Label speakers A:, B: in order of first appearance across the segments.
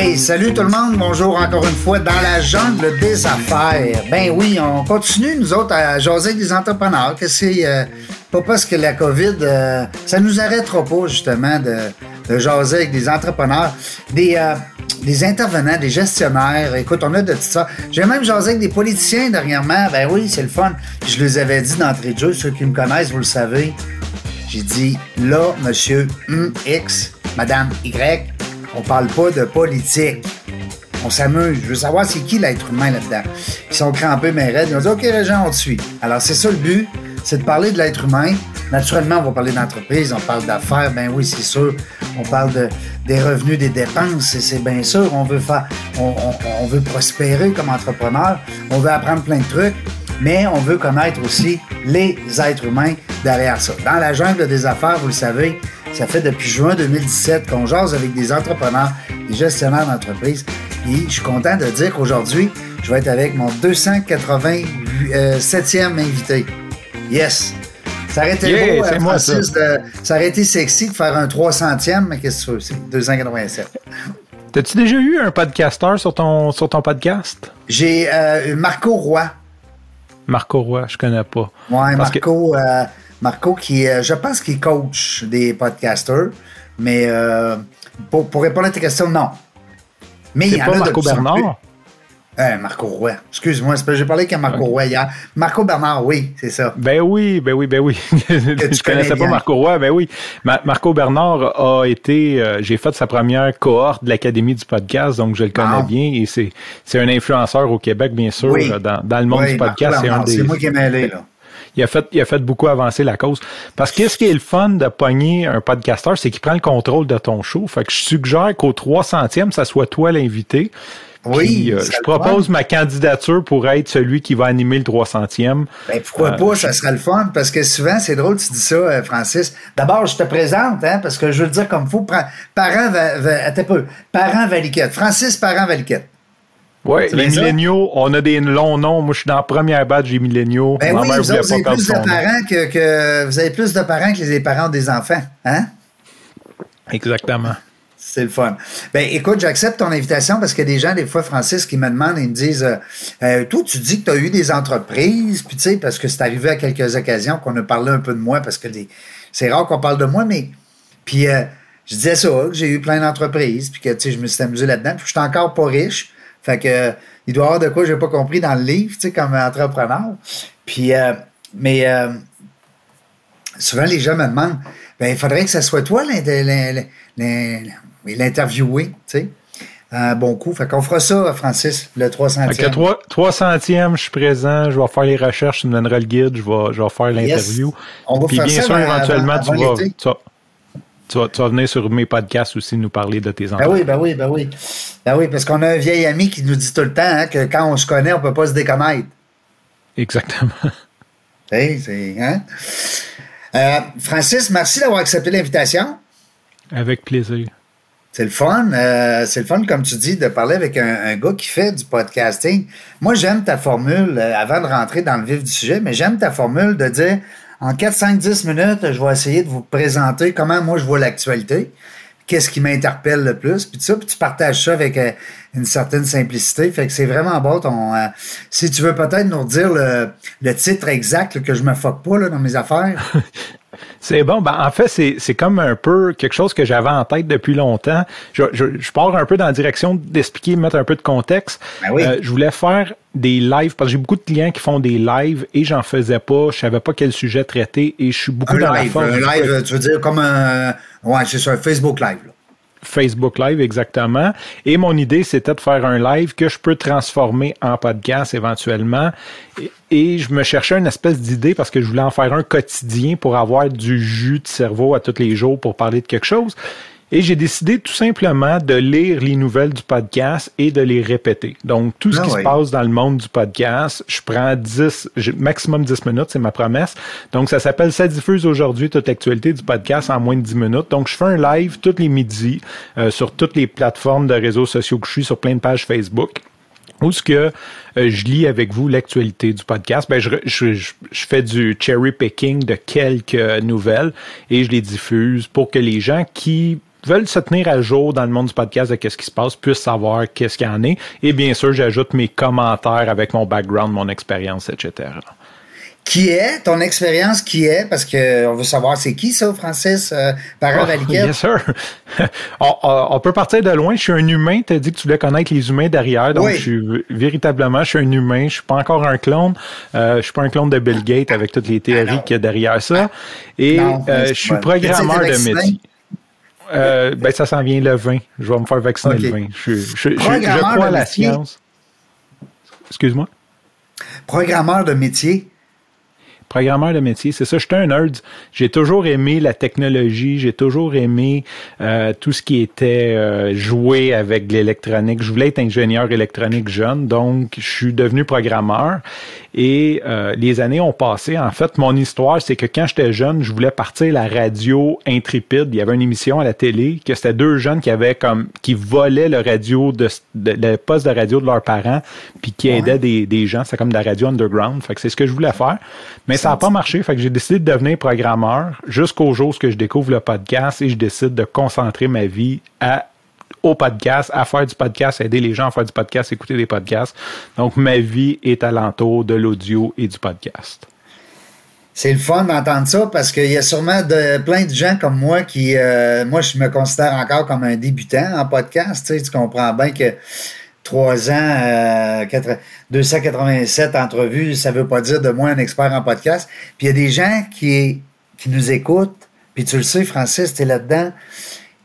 A: Hey, salut tout le monde, bonjour encore une fois dans la jungle des affaires. Ben oui, on continue nous autres à jaser des entrepreneurs, que c'est euh, pas parce que la COVID, euh, ça nous arrêtera pas justement de, de jaser avec des entrepreneurs, des, euh, des intervenants, des gestionnaires. Écoute, on a de tout ça. J'ai même jasé avec des politiciens dernièrement. Ben oui, c'est le fun. Je les avais dit d'entrée de jeu, ceux qui me connaissent, vous le savez. J'ai dit, là, monsieur X, madame Y, on parle pas de politique. On s'amuse. Je veux savoir c'est qui l'être humain là-dedans. Ils sont crampés, mais raides. Ils ont dit, OK, Régent, on te suit. Alors, c'est ça le but, c'est de parler de l'être humain. Naturellement, on va parler d'entreprise, on parle d'affaires, ben oui, c'est sûr. On parle de, des revenus, des dépenses, c'est bien sûr. On veut faire, on veut prospérer comme entrepreneur. On veut apprendre plein de trucs mais on veut connaître aussi les êtres humains derrière ça. Dans la jungle des affaires, vous le savez, ça fait depuis juin 2017 qu'on jase avec des entrepreneurs, des gestionnaires d'entreprise. Et je suis content de dire qu'aujourd'hui, je vais être avec mon 287e invité. Yes! Ça aurait été
B: Yeah,
A: beau, euh,
B: moi,
A: Francis, de- ça aurait été sexy de faire un 300e, mais qu'est-ce que tu veux? C'est 287.
B: T'as-tu déjà eu un podcasteur sur ton, sur ton podcast?
A: J'ai euh, Marco Roy.
B: Marco Roy, je connais pas.
A: Ouais,
B: Parce que-
A: Marco, euh, Marco qui, euh, je pense qu'il coach des podcasters, mais euh, pour, pour répondre à tes questions, non. Mais il y en
B: pas
A: a de
B: Marco
A: en plus.
B: Bernard?
A: Euh, Marco Roy. Excuse-moi, c'est j'ai parlé avec Marco Roy hier. Marco Bernard, oui, c'est ça.
B: Ben oui, ben oui, ben oui. je connaissais
A: connais
B: pas. Marco Roy, ben oui. Ma- Marco Bernard a été, euh, j'ai fait sa première cohorte de l'Académie du podcast, donc je le connais
A: Wow.
B: bien et c'est, c'est un influenceur au Québec, bien sûr,
A: Oui.
B: dans, dans le monde
A: Oui,
B: du podcast. C'est des,
A: c'est moi qui ai mêlé, là.
B: il a fait, il a fait beaucoup avancer la cause. Parce que ce qui est le fun de pogner un podcasteur, c'est qu'il prend le contrôle de ton show. Fait que je suggère qu'au 300e, ça soit toi l'invité.
A: Oui,
B: Puis, euh, je propose
A: fun.
B: ma candidature pour être celui qui va animer le 300e.
A: Ben, pourquoi
B: Euh,
A: pas, ça serait le fun, parce que souvent, c'est drôle, tu dis ça, euh, Francis. D'abord, je te présente, hein, parce que je veux le dire comme il faut. Pra- Parent, va, va- attends un peu. Parent Valiquette. Francis Parent Valiquette.
B: Oui, les milléniaux, on a des longs noms. Moi, je suis dans la première batch des milléniaux.
A: Ben
B: Ma
A: oui,
B: mère
A: vous,
B: voulait
A: autres, vous avez
B: pas
A: plus de parents que, que vous avez plus de parents que les parents des enfants, hein?
B: Exactement.
A: C'est le fun. Ben, écoute, j'accepte ton invitation parce a des gens, des fois, Francis, qui me demandent, ils me disent, euh, euh, toi, tu dis que tu as eu des entreprises, puis tu sais, parce que c'est arrivé à quelques occasions qu'on a parlé un peu de moi, parce que c'est rare qu'on parle de moi, mais, puis euh, je disais ça, que j'ai eu plein d'entreprises, puis que, tu sais, je me suis amusé là-dedans, puis je suis encore pas riche, fait que, il doit y avoir de quoi j'ai pas compris dans le livre, tu sais, comme entrepreneur. Puis, euh, mais, souvent les gens me demandent ben il faudrait que ça soit toi l'inter- l'in- l'in- l'interviewé, tu sais. Un bon coup. Fait qu'on fera ça, Francis, le 300e.
B: Fait que trois- 300e, je suis présent, je vais faire les recherches, tu me donneras le guide, je vais, je vais faire l'interview.
A: On va
B: Puis
A: faire
B: bien
A: ça
B: sûr,
A: avant-
B: éventuellement,
A: avant
B: tu, vas, tu, vas, tu, vas, tu vas venir sur mes podcasts aussi nous parler de tes
A: Ben
B: entreprises.
A: oui, ben oui, ben oui. Ben oui, parce qu'on a un vieil ami qui nous dit tout le temps hein, que quand on se connaît, on peut pas se déconnaître.
B: Exactement.
A: Hey, c'est, hein? Euh, Francis, merci d'avoir accepté l'invitation.
B: Avec plaisir.
A: C'est le fun. euh, c'est le fun, comme tu dis, de parler avec un, un gars qui fait du podcasting. Moi, j'aime ta formule, euh, avant de rentrer dans le vif du sujet, mais j'aime ta formule de dire en 4, 5, 10 minutes, je vais essayer de vous présenter comment moi je vois l'actualité, qu'est-ce qui m'interpelle le plus, puis ça, puis tu partages ça avec euh, une certaine simplicité. Fait que c'est vraiment bon. Ton, euh, si tu veux peut-être nous redire le, le titre exact, là, que je me fuck pas là, dans mes affaires.
B: C'est bon. Ben, en fait, c'est, c'est comme un peu quelque chose que j'avais en tête depuis longtemps. Je, je, je pars un peu dans la direction d'expliquer, mettre un peu de contexte.
A: Ben oui.
B: Euh, je voulais faire des lives parce que j'ai beaucoup de clients qui font des lives et j'en faisais pas. Je savais pas quel sujet traiter et je suis beaucoup
A: Un
B: dans la
A: live,
B: forme.
A: un live, tu veux dire comme un... Ouais, c'est ça, un Facebook Live. là.
B: Facebook Live, exactement. Et mon idée, c'était de faire un live que je peux transformer en podcast éventuellement. Et, je me cherchais une espèce d'idée parce que je voulais en faire un quotidien pour avoir du jus de cerveau à tous les jours pour parler de quelque chose. Et j'ai décidé tout simplement de lire les nouvelles du podcast et de les répéter. Donc, tout ce
A: Ah
B: qui
A: oui.
B: se passe dans le monde du podcast, je prends 10, j'ai- maximum 10 minutes, c'est ma promesse. Donc, ça s'appelle Ça diffuse aujourd'hui toute l'actualité du podcast en moins de 10 minutes. Donc, je fais un live tous les midis euh, sur toutes les plateformes de réseaux sociaux que je suis, sur plein de pages Facebook où ce que euh, je lis avec vous l'actualité du podcast, ben je, je- je fais du cherry picking de quelques nouvelles et je les diffuse pour que les gens qui veulent se tenir à jour dans le monde du podcast de qu'est-ce qui se passe, puissent savoir qu'est-ce qu'il y en est. Et bien sûr, j'ajoute mes commentaires avec mon background, mon expérience, etc.
A: Qui est? Ton expérience? Qui est? Parce qu'on veut savoir c'est qui ça, Francis euh, Parent oh,
B: Bien sûr. on, peut partir de loin. Je suis un humain. Tu as dit que tu voulais connaître les humains derrière. Donc, je suis véritablement, je suis un humain. Je suis pas encore un clone. Euh, je suis pas un clone de Bill Gates avec toutes les théories qu'il y a derrière ça. Et euh, je suis programmeur de métier. Euh, ben, ça s'en vient le 20. Je vais me faire vacciner le 20. Je, je, je, je crois à la science. Excuse-moi?
A: Programmeur de métier
B: programmeur de métier, c'est ça, j'étais un nerd. J'ai toujours aimé la technologie, j'ai toujours aimé euh, tout ce qui était euh, joué avec l'électronique. Je voulais être ingénieur électronique jeune, donc je suis devenu programmeur. Et euh, les années ont passé. En fait, mon histoire, c'est que quand j'étais jeune, je voulais partir la radio intrépide. Il y avait une émission à la télé que c'était deux jeunes qui avaient comme qui volaient le radio de, le poste de radio de leurs parents, puis qui aidaient des, des gens. C'est comme de la radio underground. Fait que c'est ce que je voulais faire. Mais ça n'a pas marché. Fait que j'ai décidé de devenir programmeur jusqu'au jour où je découvre le podcast et je décide de concentrer ma vie au podcast, à faire du podcast, aider les gens à faire du podcast, écouter des podcasts. Donc, ma vie est alentour de l'audio et du podcast.
A: C'est le fun d'entendre ça parce qu'il y a sûrement de, plein de gens comme moi qui, euh, moi, je me considère encore comme un débutant en podcast. Tu comprends bien que trois ans, 287 euh, entrevues, ça veut pas dire de moi un expert en podcast. Puis il y a des gens qui, qui nous écoutent, puis tu le sais, Francis, tu es là-dedans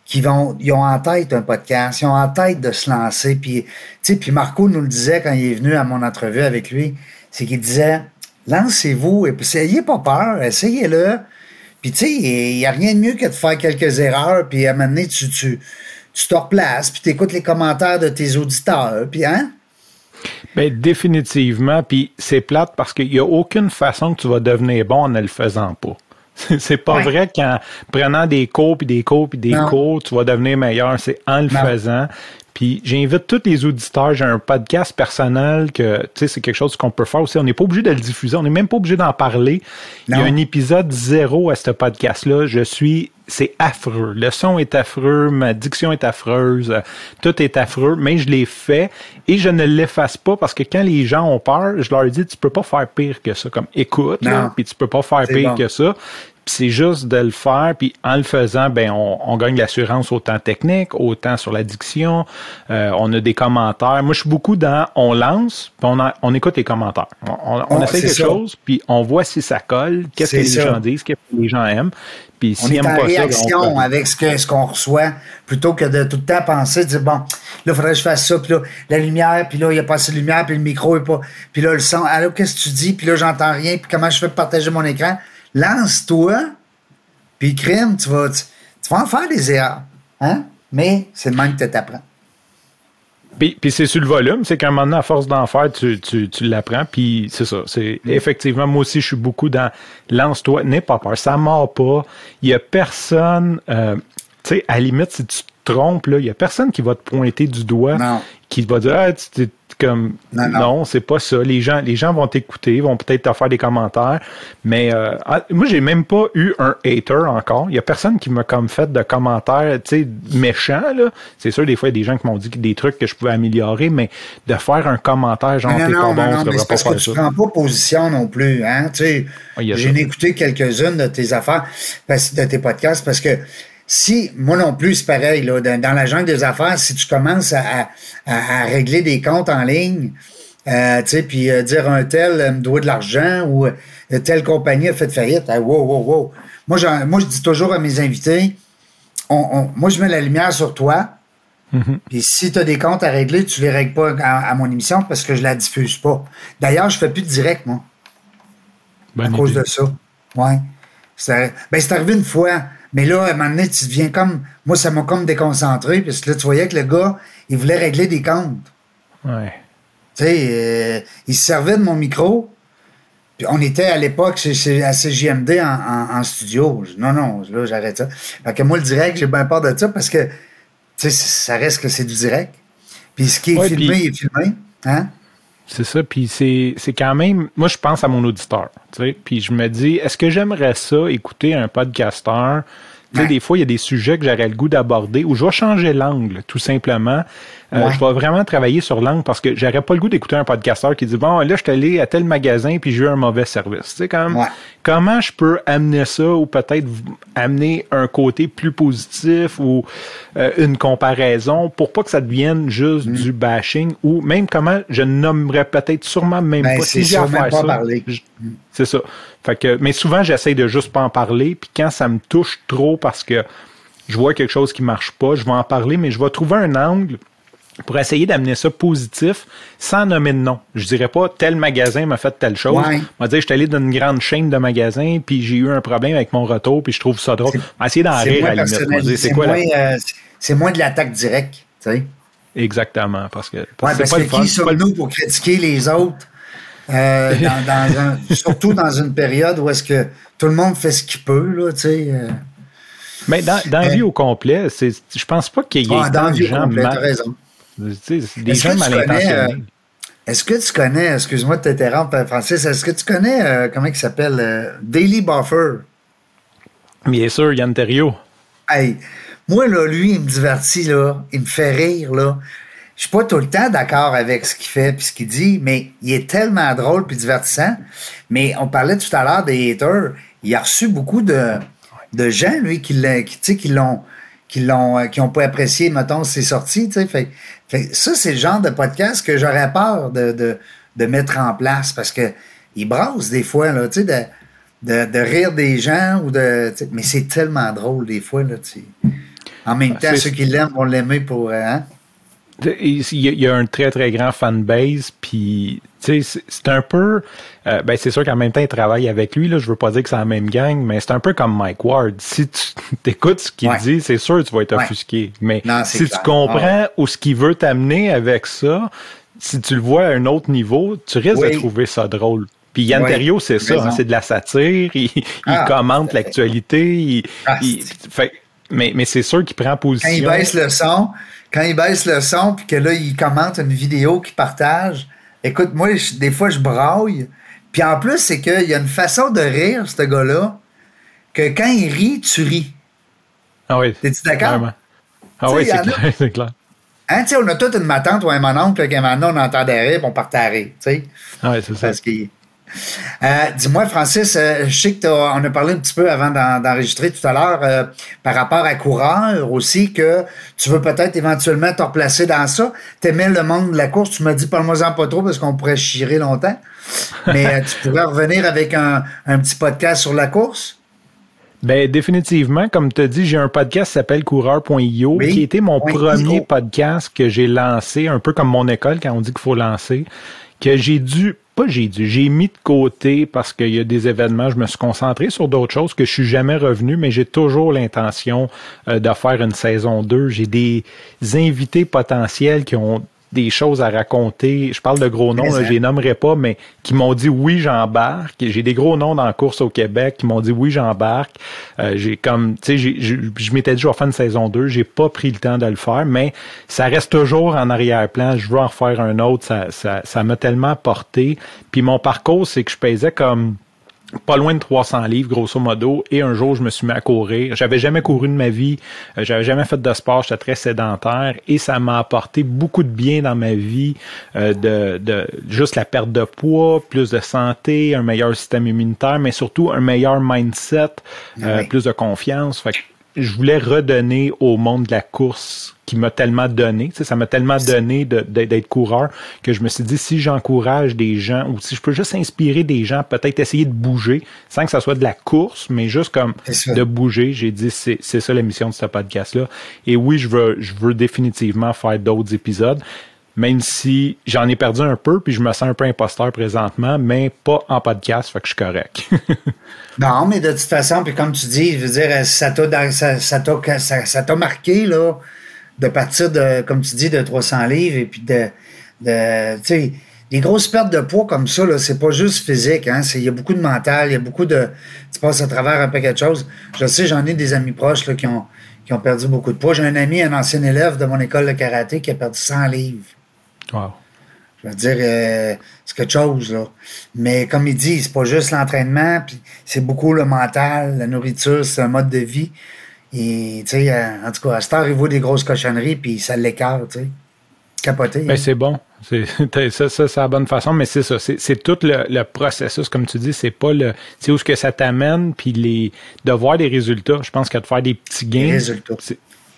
A: qui vont, ils ont en tête un podcast, ils ont en tête de se lancer. Puis, puis Marco nous le disait quand il est venu à mon entrevue avec lui, c'est qu'il disait, lancez-vous, et puis ayez pas peur, essayez-le. Puis tu sais, il n'y a rien de mieux que de faire quelques erreurs, puis à un moment donné, tu, tu te replaces, puis tu écoutes les commentaires de tes auditeurs, puis hein?
B: Bien, définitivement, puis c'est plate parce qu'il n'y a aucune façon que tu vas devenir bon en ne le faisant pas. C'est pas vrai qu'en prenant des cours, puis des cours, puis des cours, tu vas devenir meilleur. C'est en le faisant. Puis j'invite tous les auditeurs, j'ai un podcast personnel que, tu sais, c'est quelque chose qu'on peut faire aussi. On n'est pas obligé de le diffuser, on n'est même pas obligé d'en parler. Il y a un épisode zéro à ce podcast-là. Je suis, c'est affreux. Le son est affreux, ma diction est affreuse, tout est affreux, mais je l'ai fait et je ne l'efface pas parce que quand les gens ont peur, je leur dis, tu peux pas faire pire que ça. Comme, écoute, puis tu peux pas faire pire que ça c'est juste de le faire, puis en le faisant, ben on, on gagne l'assurance autant technique, autant sur l'addiction. Euh, on a des commentaires. Moi, je suis beaucoup dans on lance, puis on, on écoute les commentaires. On, on essaie quelque chose, puis on voit si ça colle, qu'est-ce que les gens disent, qu'est-ce que les gens aiment. Puis
A: on est en pas réaction avec ce qu'on ce qu'on reçoit, plutôt que de tout le temps penser, dire bon, là, il faudrait que je fasse ça, puis là, la lumière, puis là, il n'y a pas assez de lumière, puis le micro est pas. Puis là, le son, alors qu'est-ce que tu dis, puis là, j'entends rien, puis comment je fais pour partager mon écran? Lance-toi, puis crime, tu vas, tu, vas en faire des erreurs. Hein? Mais c'est le même que tu t'apprends.
B: Puis, puis c'est sur le volume, c'est qu'à un moment donné, à force d'en faire, tu, tu, tu l'apprends. Puis c'est ça. C'est effectivement, moi aussi, je suis beaucoup dans lance-toi, n'aie pas peur, ça mord pas. Il y a personne. Euh, tu sais, à la limite, si tu te trompes, il y a personne qui va te pointer du doigt, qui va dire ah, tu, comme non, c'est pas ça. Les gens, les gens vont t'écouter, vont peut-être te faire des commentaires, mais euh, ah, moi j'ai même pas eu un hater encore. Il y a personne qui m'a comme fait de commentaires, tu sais, méchants là. C'est sûr des fois il y a des gens qui m'ont dit des trucs que je pouvais améliorer, mais de faire un commentaire genre t'es pas bon,
A: non, pas parce que tu prends pas position non plus, hein. Tu sais, j'ai écouté quelques-unes de tes affaires, de tes podcasts parce que si, moi non plus, c'est pareil, là, dans, la jungle des affaires, si tu commences à, régler des comptes en ligne, euh, tu sais, puis euh, dire un tel me doit de l'argent ou euh, telle compagnie a fait faillite, wow, wow, wow. Moi, moi, je dis toujours à mes invités, moi, je mets la lumière sur toi, mm-hmm. Puis si tu as des comptes à régler, tu les règles pas à, mon émission parce que je la diffuse pas. D'ailleurs, je fais plus de direct, moi. à cause de ça. Ouais. Ben, c'est arrivé une fois. Mais là, à un moment donné, tu deviens comme. Moi, ça m'a comme déconcentré, parce que là, tu voyais que le gars, il voulait régler des comptes.
B: Ouais.
A: Tu sais, euh, il se servait de mon micro. Puis on était à l'époque à CGMD en, en, studio. Non, non, là, j'arrête ça. Fait que moi, le direct, j'ai bien peur de ça parce que, tu sais, ça reste que c'est du direct. Puis ce qui est filmé est filmé. Hein?
B: C'est ça, puis c'est, c'est quand même, moi je pense à mon auditeur, tu sais, puis je me dis, est-ce que j'aimerais ça écouter un podcasteur? Des fois, il y a des sujets que j'aurais le goût d'aborder ou je vais changer l'angle, tout simplement. Euh, je vais vraiment travailler sur l'angle parce que j'aurais pas le goût d'écouter un podcasteur qui dit bon là je suis allé à tel magasin puis j'ai eu un mauvais service. Tu sais comme comment je peux amener ça ou peut-être amener un côté plus positif ou euh, une comparaison pour pas que ça devienne juste mm. du bashing ou même comment je nommerais peut-être sûrement même
A: ben,
B: pas
A: si j'ai à faire ça.
B: C'est ça. Fait que mais souvent j'essaie de juste pas en parler puis quand ça me touche trop parce que je vois quelque chose qui marche pas, je vais en parler mais je vais trouver un angle pour essayer d'amener ça positif sans nommer de nom. Je dirais pas tel magasin m'a fait telle chose. Ouais. On va dire je suis allé dans une grande chaîne de magasins puis j'ai eu un problème avec mon retour puis je trouve ça drôle. Essayer d'en rire à la limite.
A: C'est moins, euh, moins de l'attaque directe, tu sais.
B: Exactement parce que
A: parce, ouais, parce que qui sommes-nous pour critiquer les autres euh, dans, dans un, surtout dans une période où est-ce que tout le monde fait ce qu'il peut là, tu sais. Euh.
B: Mais dans, dans la vie au complet, je pense pas qu'il y ait ah,
A: dans de gens mal...
B: Des gens mal intentionnés. Euh,
A: est-ce que tu connais, excuse-moi de t'interrompre, Francis, est-ce que tu connais, euh, comment il s'appelle, euh, Daily Buffer?
B: Bien sûr, Yann Terrio.
A: Hey, moi, là, lui, il me divertit, là. Il me fait rire, là. Je suis pas tout le temps d'accord avec ce qu'il fait puis ce qu'il dit, mais il est tellement drôle puis divertissant. Mais on parlait tout à l'heure des haters. Il a reçu beaucoup de, de gens, lui, qui, qui, qui l'ont qui l'ont euh, qui ont pas apprécié mettons ses sorties tu sais fait, ça c'est le genre de podcast que j'aurais peur de, de, de, mettre en place parce que il brasse des fois là tu sais de, de, rire des gens ou de mais c'est tellement drôle des fois là tu en même ah, temps ceux qui l'aiment vont l'aimer pour euh, hein?
B: Il y a un très, très grand fanbase, puis c'est un peu... Euh, ben c'est sûr qu'en même temps, il travaille avec lui. Là, je veux pas dire que c'est la même gang, mais c'est un peu comme Mike Ward. Si tu écoutes ce qu'il dit, c'est sûr que tu vas être offusqué. Mais si tu comprends où ce qu'il veut t'amener avec ça, si tu le vois à un autre niveau, tu risques de trouver ça drôle. Puis Yann Terrio, c'est ça, hein, c'est de la satire, il, ah. commente l'actualité, ah, mais, mais c'est sûr qu'il prend position.
A: Quand il baisse le son, quand il baisse le son, puis que là, il commente une vidéo qu'il partage, écoute, moi, des fois, je braille. Puis en plus, c'est qu'il y a une façon de rire, ce gars-là, que quand il rit, tu ris.
B: Ah oui.
A: T'es-tu d'accord?
B: Ah oui, c'est clair, c'est clair.
A: Hein, on a toute une ma tante ou un mon oncle, qu'à un on entendait rire, puis on partait à rire, tu sais.
B: Ah oui, c'est ça. Parce qu'il
A: euh, dis-moi, Francis, euh, je sais que on a parlé un petit peu avant d'enregistrer tout à l'heure euh, par rapport à coureur aussi que tu veux peut-être éventuellement te replacer dans ça. T'aimais le monde de la course, tu m'as dit parle-moi-en pas trop parce qu'on pourrait chirer longtemps. Mais tu pourrais revenir avec un, petit podcast sur la course?
B: Ben définitivement, comme tu as dit, j'ai un podcast qui s'appelle coureur.io, qui était mon premier podcast que j'ai lancé, un peu comme mon école quand on dit qu'il faut lancer, que j'ai dû pas j'ai dû, j'ai mis de côté parce qu'il y a des événements, je me suis concentré sur d'autres choses que je suis jamais revenu, mais j'ai toujours l'intention euh, de faire une saison 2. J'ai des invités potentiels qui ont des choses à raconter. Je parle de gros noms, je les nommerai pas, mais qui m'ont dit oui, j'embarque. J'ai des gros noms dans la course au Québec qui m'ont dit oui, j'embarque. Euh, j'ai comme, tu sais, je m'étais dit je vais faire une saison 2, j'ai pas pris le temps de le faire, mais ça reste toujours en arrière-plan. Je veux en refaire un autre. Ça, ça, ça m'a tellement porté. Puis mon parcours, c'est que je pesais comme pas loin de 300 livres, grosso modo. Et un jour, je me suis mis à courir. J'avais jamais couru de ma vie. Euh, j'avais jamais fait de sport. J'étais très sédentaire. Et ça m'a apporté beaucoup de bien dans ma vie. Euh, de, de juste la perte de poids, plus de santé, un meilleur système immunitaire, mais surtout un meilleur mindset, euh, plus de confiance. Fait que je voulais redonner au monde de la course qui m'a tellement donné, tu sais, ça m'a tellement donné d'être coureur que je me suis dit si j'encourage des gens ou si je peux juste inspirer des gens, peut-être essayer de bouger sans que ça soit de la course, mais juste comme de bouger. J'ai dit c'est ça la mission de ce podcast-là. Et oui, je veux, je veux définitivement faire d'autres épisodes même si j'en ai perdu un peu, puis je me sens un peu imposteur présentement, mais pas en podcast, fait que je suis correct.
A: non, mais de toute façon, puis comme tu dis, je veux dire, ça t'a ça, ça, marqué, là, de partir de, comme tu dis, de 300 livres, et puis de, de tu sais, des grosses pertes de poids comme ça, là, c'est pas juste physique, hein, il y a beaucoup de mental, il y a beaucoup de, tu passes à travers un paquet de choses. Je sais, j'en ai des amis proches, là, qui ont, qui ont perdu beaucoup de poids. J'ai un ami, un ancien élève de mon école de karaté qui a perdu 100 livres. Je veux dire, euh, c'est quelque chose, là. Mais comme il dit, c'est pas juste l'entraînement, puis c'est beaucoup le mental, la nourriture, c'est un mode de vie. Et, en tout cas, à cette heure, il voit des grosses cochonneries, puis ça l'écarte, tu sais. Capoté.
B: Ben, c'est bon. ça, ça c'est la bonne façon, mais c'est ça. C'est tout le, processus, comme tu dis. C'est pas le. C'est où ce que ça t'amène, puis les, de voir les résultats. Je pense que de faire des petits gains. Les résultats.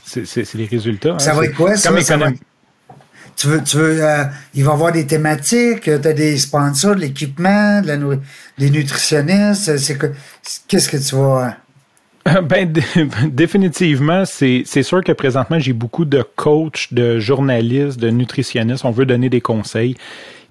B: C'est les résultats.
A: Ça
B: hein.
A: va être quoi, ça? Tu veux, tu veux, euh, il va y avoir des thématiques, tu as des sponsors, de l'équipement, des nutritionnistes. C'est qu'est-ce que tu vas.
B: Ben, définitivement, c'est sûr que présentement, j'ai beaucoup de coachs, de journalistes, de nutritionnistes. On veut donner des conseils.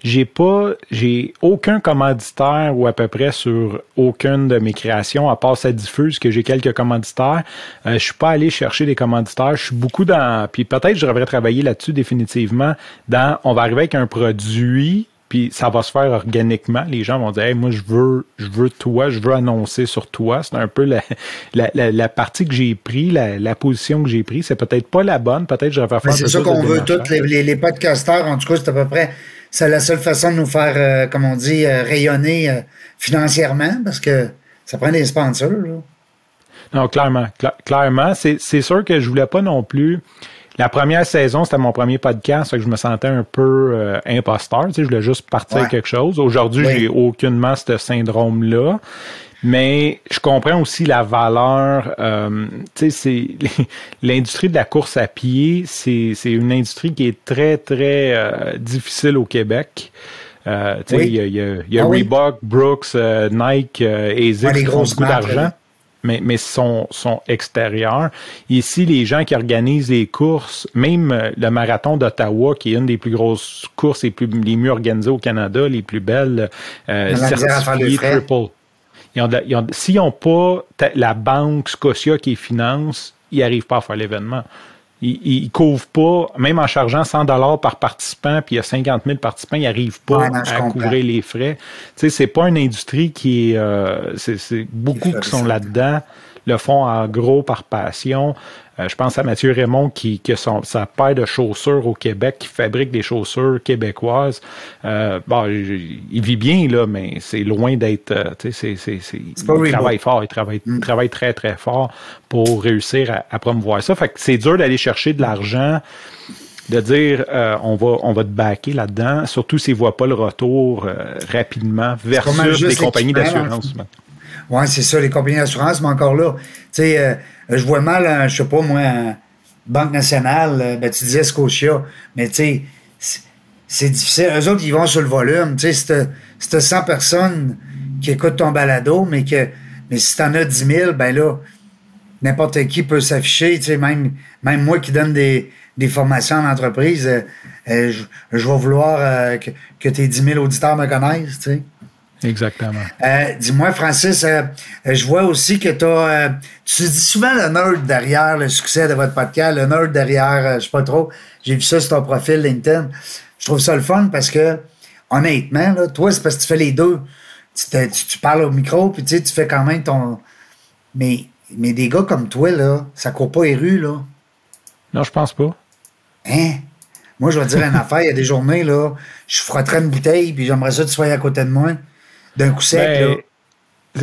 B: J'ai pas, j'ai aucun commanditaire ou à peu près sur aucune de mes créations, à part ça diffuse que j'ai quelques commanditaires. Euh, je suis pas allé chercher des commanditaires. Je suis beaucoup dans, puis peut-être je devrais travailler là-dessus définitivement. Dans, on va arriver avec un produit puis ça va se faire organiquement. Les gens vont dire hey, moi je veux je veux toi, je veux annoncer sur toi. C'est un peu la, la, la, partie que j'ai pris, la, la, position que j'ai prise. C'est peut-être pas la bonne, peut-être je vais faire
A: C'est ça qu'on veut tous les, les, podcasteurs, en tout cas, c'est à peu près c'est la seule façon de nous faire, euh, comme on dit, euh, rayonner euh, financièrement parce que ça prend des sponsors. Là.
B: Non, clairement. clairement, c'est sûr que je voulais pas non plus la première saison, c'était mon premier podcast, que je me sentais un peu imposteur. Tu sais, je voulais juste partir quelque chose. Aujourd'hui, j'ai aucunement ce syndrome-là. Mais je comprends aussi la valeur. Euh, tu sais, c'est l'industrie de la course à pied, c'est une industrie qui est très très euh, difficile au Québec. Euh, tu sais, il y a, y a, ah Reebok, Brooks, Nike, et qui font beaucoup d'argent mais, mais sont, sont extérieurs. Ici, les gens qui organisent les courses, même euh, le marathon d'Ottawa, qui est une des plus grosses courses et plus, les mieux organisées au Canada, les plus belles, euh, certifiées triple. S'ils n'ont pas la banque Scotia qui finance, ils n'arrivent pas à faire l'événement. Ils ne couvrent pas, même en chargeant 100 dollars par participant, puis il y a 50 000 participants, ils n'arrivent pas à couvrir les frais. Tu sais, c'est pas une industrie qui est... Euh, c'est beaucoup qui sont là-dedans, le font en gros par passion. Euh, je pense à Mathieu Raymond qui, qui a son, sa paire de chaussures au Québec, qui fabrique des chaussures québécoises. Euh, bon, il, vit bien, là, mais c'est loin d'être. Euh, tu sais, c'est, il travaille fort, il travaille, mm. travaille très, très fort pour réussir à, promouvoir ça. Fait que c'est dur d'aller chercher de l'argent de dire euh, on va on va te backer là-dedans, surtout s'ils ne voient pas le retour rapidement versus les compagnies d'assurance.
A: Oui, c'est ça, les compagnies d'assurance, mais encore là, tu sais, euh, je vois mal, je sais pas moi, Banque nationale, euh, ben, tu disais Scotia, mais tu sais, c'est difficile. Eux autres, ils vont sur le volume. Tu sais, si 100 personnes qui écoutent ton balado, mais que mais si t'en as 10 000, ben là, n'importe qui peut s'afficher. Tu sais, même, même moi qui donne des, des formations en entreprise, euh, je, je, vais vouloir que, que tes 10 000 auditeurs me connaissent, tu sais.
B: Exactement.
A: Euh, dis-moi, Francis, euh, je vois aussi que tu as. Euh, tu dis souvent le nerd derrière le succès de votre podcast, le nerd derrière, je sais pas trop. J'ai vu ça sur ton profil LinkedIn. Je trouve ça le fun parce que, honnêtement, là, toi, c'est parce que tu fais les deux. Tu, parles au micro, puis tu, sais, tu fais quand même ton. Mais, mais des gars comme toi, là, ça court pas les rues, là.
B: Non, je pense pas.
A: Hein? Moi, je vais te dire une affaire, il y a des journées, là, je frotterais une bouteille, puis j'aimerais ça que tu sois à côté de moi d'un coup sec. Ben,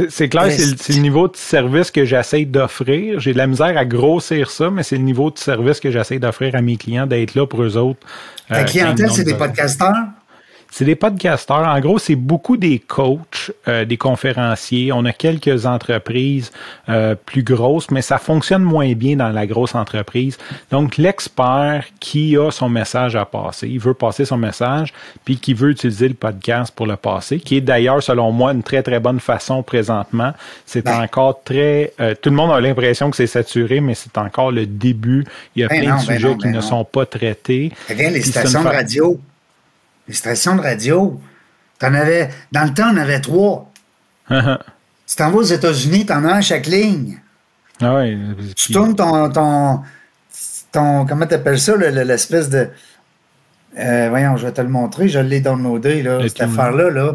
B: c'est clair, c'est le, niveau de service que j'essaie d'offrir. J'ai de la misère à grossir ça, mais c'est le niveau de service que j'essaie d'offrir à mes clients, d'être là pour eux autres.
A: Ta euh, clientèle, c'est des podcasteurs?
B: C'est des podcasteurs. En gros, c'est beaucoup des coachs, euh, des conférenciers. On a quelques entreprises euh, plus grosses, mais ça fonctionne moins bien dans la grosse entreprise. Donc, l'expert qui a son message à passer, il veut passer son message, puis qui veut utiliser le podcast pour le passer, qui est d'ailleurs, selon moi, une très, très bonne façon présentement. C'est ben. encore très... Euh, tout le monde a l'impression que c'est saturé, mais c'est encore le début. Il y a ben plein de ben sujets qui ne sont pas traités.
A: Les stations de radio les stations de radio. T'en avais, dans le temps, on avait trois. tu t'en vas aux États-Unis, t'en as un à chaque ligne.
B: Ah oui.
A: Tu tournes ton, ton, ton comment t'appelles ça, l'espèce de... Euh, voyons, je vais te le montrer. Je l'ai downloadé, là, cette affaire-là. Là.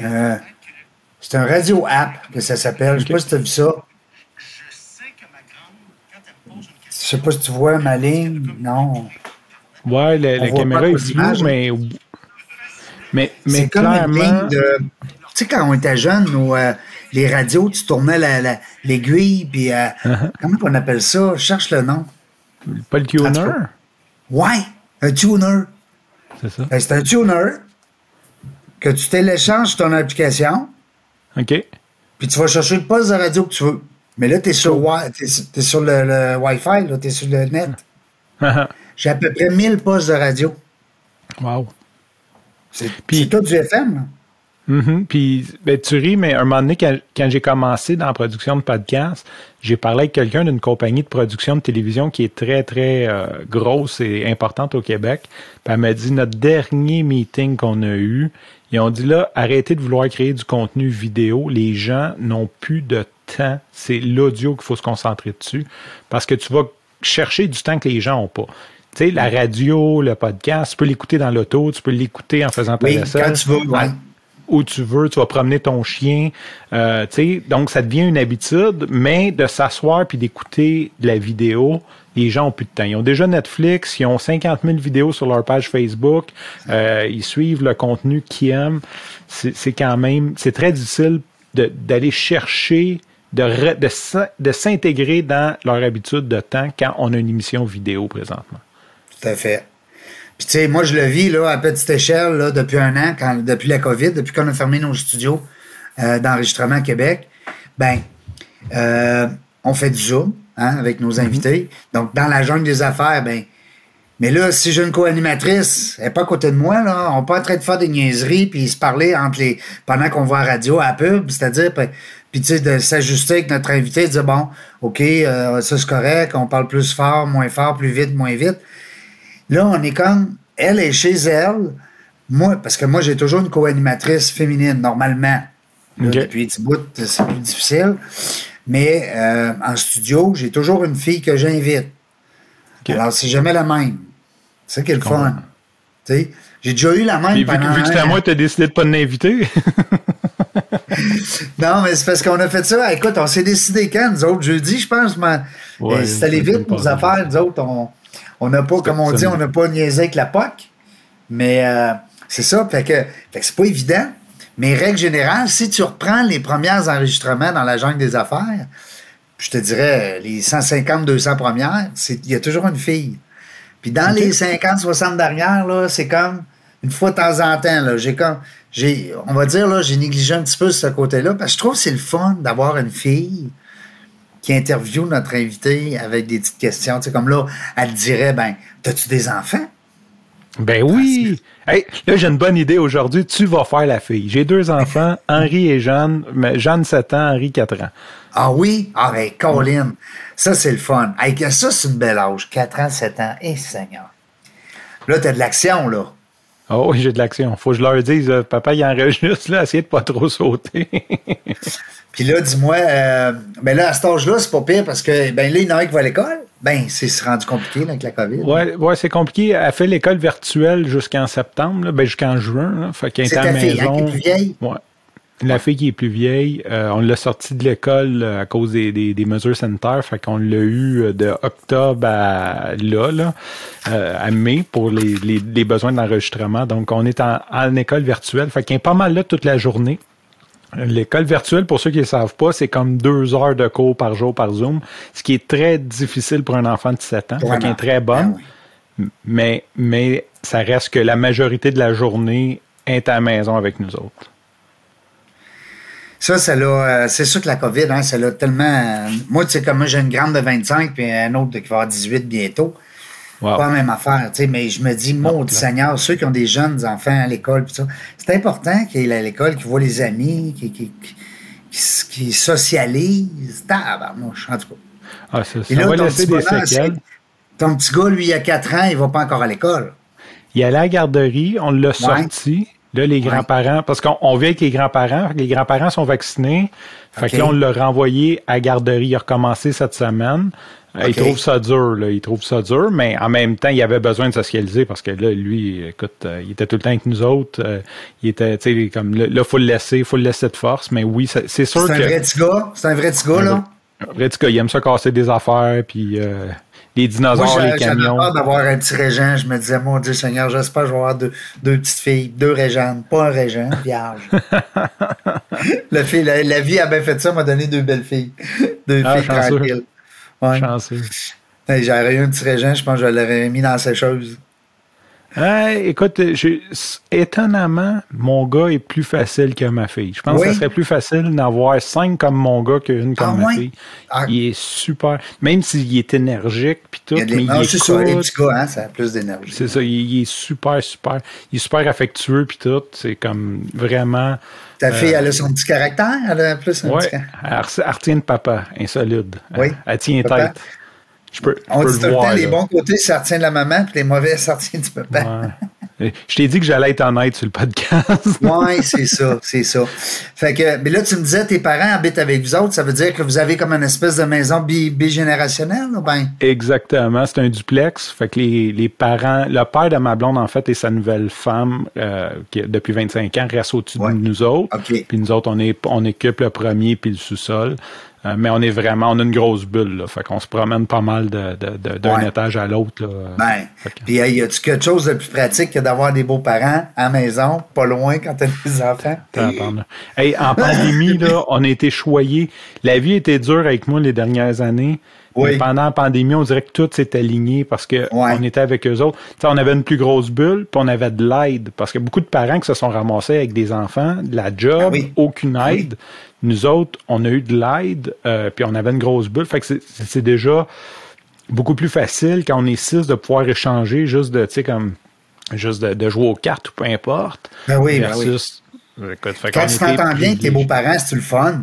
A: Euh, c'est un radio app que ça s'appelle. Je sais pas si tu as vu ça. Je sais pas si tu vois ma ligne. Non.
B: Ouais, la, caméra est floue, mais. Mais, mais
A: c'est comme une ligne de. Tu sais, quand on était jeune, euh, les radios, tu tournais l'aiguille, puis euh, uh-huh. comment on appelle ça? Je cherche le nom.
B: Pas le tuner?
A: Ouais, un tuner.
B: C'est ça.
A: Ben, c'est un tuner que tu télécharges ton application.
B: OK.
A: Puis tu vas chercher le poste de radio que tu veux. Mais là, tu es sur, sur le, Wi-Fi, tu es sur le net. J'ai à peu près 1000 postes de radio.
B: Wow.
A: C'est tout du FM, là.
B: Mm-hmm. Puis ben, tu ris, mais un moment donné, quand, j'ai commencé dans la production de podcast, j'ai parlé avec quelqu'un d'une compagnie de production de télévision qui est très, très euh, grosse et importante au Québec. Puis elle m'a dit notre dernier meeting qu'on a eu, ils ont dit là, arrêtez de vouloir créer du contenu vidéo. Les gens n'ont plus de temps. C'est l'audio qu'il faut se concentrer dessus. Parce que tu vas chercher du temps que les gens n'ont pas. Tu sais, la radio, le podcast, tu peux l'écouter dans l'auto, tu peux l'écouter en faisant ta
A: oui, Quand tu veux,
B: où tu veux, tu vas promener ton chien. Euh, donc, ça devient une habitude, mais de s'asseoir puis d'écouter de la vidéo, les gens ont plus de temps. Ils ont déjà Netflix, ils ont 50 000 vidéos sur leur page Facebook, euh, ils suivent le contenu qu'ils aiment. C'est quand même, c'est très difficile d'aller chercher, de, de, de s'intégrer dans leur habitude de temps quand on a une émission vidéo présentement.
A: Tout à fait. Puis, tu sais, moi, je le vis là, à petite échelle là, depuis un an, quand, depuis la COVID, depuis qu'on a fermé nos studios euh, d'enregistrement à Québec. Ben, euh, on fait du Zoom hein, avec nos mhm. invités. Donc, dans la jungle des affaires, ben, mais là, si j'ai une co-animatrice, elle n'est pas à côté de moi, là, on n'est pas en train de faire des niaiseries puis se parler entre les pendant qu'on voit la radio à la pub, c'est-à-dire puis tu sais de s'ajuster avec notre invité, de dire bon, OK, euh, ça c'est correct, on parle plus fort, moins fort, plus vite, moins vite. Là, on est comme, elle est chez elle. Moi, parce que moi, j'ai toujours une co-animatrice féminine, normalement. depuis petit bout, c'est plus difficile. Mais euh, en studio, j'ai toujours une fille que j'invite. Alors, c'est jamais la même. C'est ça qui est le fun. J'ai déjà eu la même
B: Et pendant... Vu, que c'était à moi, tu as décidé de ne pas l'inviter.
A: non, mais c'est parce qu'on a fait ça. Écoute, on s'est décidé quand, nous autres, jeudi, je pense. Mais... Ouais, c'est allé vite, nos affaires. Nous autres, on, on n'a pas, comme on dit, on n'a pas niaisé avec la POC. Mais euh, c'est ça. Fait que, c'est pas évident. Mais règle générale, si tu reprends les premiers enregistrements dans la jungle des affaires, je te dirais, les 150-200 premières, il y a toujours une fille. Puis dans les 50-60 dernières, là, c'est comme une fois de temps en temps, là, j'ai comme, j'ai, on va dire, là, j'ai négligé un petit peu ce côté-là, parce que je trouve que c'est le fun d'avoir une fille qui interviewe notre invité avec des petites questions. Tu sais, comme là, elle dirait, ben, as-tu des enfants?
B: Ben oui! Hey, là, j'ai une bonne idée aujourd'hui. Tu vas faire la fille. J'ai deux enfants, Henri et Jeanne. Mais Jeanne, 7 ans, Henri, 4 ans.
A: Ah oui? Ah ben, Colin, ça, c'est le fun. Hey, ça, c'est une belle âge. 4 ans, 7 ans. Eh, Seigneur. Là, t'as de l'action, là.
B: Oh oui, j'ai de l'action. Faut que je leur dise, euh, papa, il enregistre, là, essayez de pas trop sauter.
A: Puis là, dis-moi, euh, ben là, à cet âge-là, c'est pas pire parce que, ben là, il y en a un qui va à l'école. Ben, c'est rendu compliqué avec la COVID.
B: Oui, ouais, c'est compliqué. Elle fait l'école virtuelle jusqu'en septembre, ben jusqu'en juin. Là. Fait qu'elle est
A: à la maison. Fille, hein, qui est plus vieille?
B: Ouais. La fille qui est plus vieille, euh, on l'a sortie de l'école euh, à cause des, des, mesures sanitaires. Fait qu'on l'a eu de octobre à là, là à mai pour les, les, les besoins d'enregistrement. Donc, on est en, en école virtuelle. Fait qu'elle est pas mal là toute la journée. L'école virtuelle, pour ceux qui ne savent pas, c'est comme deux heures de cours par jour par Zoom, ce qui est très difficile pour un enfant de 7 ans, qui est très bonne. Ben mais, mais ça reste que la majorité de la journée est à la maison avec nous autres.
A: Ça, euh, c'est sûr que la COVID, hein, ça l'a tellement. Moi, tu sais, comme moi, j'ai une grande de 25 puis un autre qui va avoir 18 bientôt. Pas la même affaire, tu sais, mais je me dis, mon Seigneur, ceux qui ont des jeunes enfants à l'école, c'est important qu'ils aient à l'école, qu'ils voient les amis, qu'ils qui qui socialisent. Tabarnouche, en tout cas.
B: Ah, ça, ça là, va laisser des séquelles.
A: Ton petit gars, lui, il a 4 ans, il va pas encore à l'école.
B: Il est allé à la garderie, on l'a sorti. Là, les grands-parents, parce qu'on vit avec les grands-parents, les grands-parents sont vaccinés. Fait que là, on l'a renvoyé à garderie. Il a recommencé cette semaine. Euh, il trouve ça dur, là. Il trouve ça dur, mais en même temps, il avait besoin de socialiser parce que là, lui, écoute, euh, il était tout le temps avec nous autres. Euh, il était, tu sais, comme là, il faut le laisser, il faut le laisser de force. Mais oui, c'est sûr que.
A: C'est un vrai petit gars. C'est un vrai petit gars, là.
B: Après, tu il aime ça casser des affaires, puis euh, les dinosaures, les camions.
A: J'avais d'avoir un petit Régent. Je me disais, mon Dieu Seigneur, j'espère que je vais avoir deux, deux petites filles, deux Régentes, pas un Régent, vierge. la, fille, la, vie a bien fait ça, m'a donné deux belles filles. Deux ah, filles tranquilles. Ouais. Chanceux. J'aurais eu un petit Régent, je pense que je l'aurais mis dans ces choses
B: écoute, étonnamment, mon gars est plus facile que ma fille. Je pense que ce serait plus facile d'avoir cinq comme mon gars qu'une comme ah, ma fille. Ah. Il est super. Même s'il est énergique puis tout. Il mais il
A: c'est ça, les petits gars, hein, ça a plus d'énergie.
B: C'est ça, il, est super, super. Il est super affectueux puis tout. C'est comme vraiment.
A: Ta fille, elle a son petit caractère? Elle a plus un
B: petit caractère. Elle, retient de papa, insolide. Oui. Elle, tient tête.
A: On dit tout le temps, les bons côtés, ça retient de la maman, puis les mauvais, ça retient du papa.
B: Je t'ai dit que j'allais être honnête sur le podcast.
A: oui, c'est ça, c'est ça. Fait que, mais là, tu me disais, tes parents habitent avec vous autres, ça veut dire que vous avez comme une espèce de maison bigénérationnelle, ou bien?
B: Exactement, c'est un duplex. Fait que les, parents, le père de ma blonde, en fait, et sa nouvelle femme, euh, qui depuis 25 ans, reste au-dessus de nous autres. Puis nous autres, on, est, on occupe le premier puis le sous-sol. Euh, mais on est vraiment, on a une grosse bulle, là. Fait qu'on se promène pas mal d'un de, étage à l'autre,
A: Ben, puis y a-tu quelque chose de plus pratique que d'avoir des beaux-parents à la maison, pas loin quand t'as des enfants?
B: hey, en pandémie, là, on a été choyés. La vie était dure avec moi les dernières années. Mais pendant la pandémie, on dirait que tout s'est aligné parce qu'on on était avec eux autres. on avait une plus grosse bulle, puis on avait de l'aide. Parce que beaucoup de parents qui se sont ramassés avec des enfants, de la job, ben aucune aide. Nous autres, on a eu de l'aide, euh, puis on avait une grosse bulle. Fait que c'est déjà beaucoup plus facile quand on est six de pouvoir échanger juste de, tu sais, comme, juste de, jouer aux cartes ou peu importe.
A: Ben oui, ben oui. quand tu t'entends bien avec tes beaux-parents, c'est-tu le fun?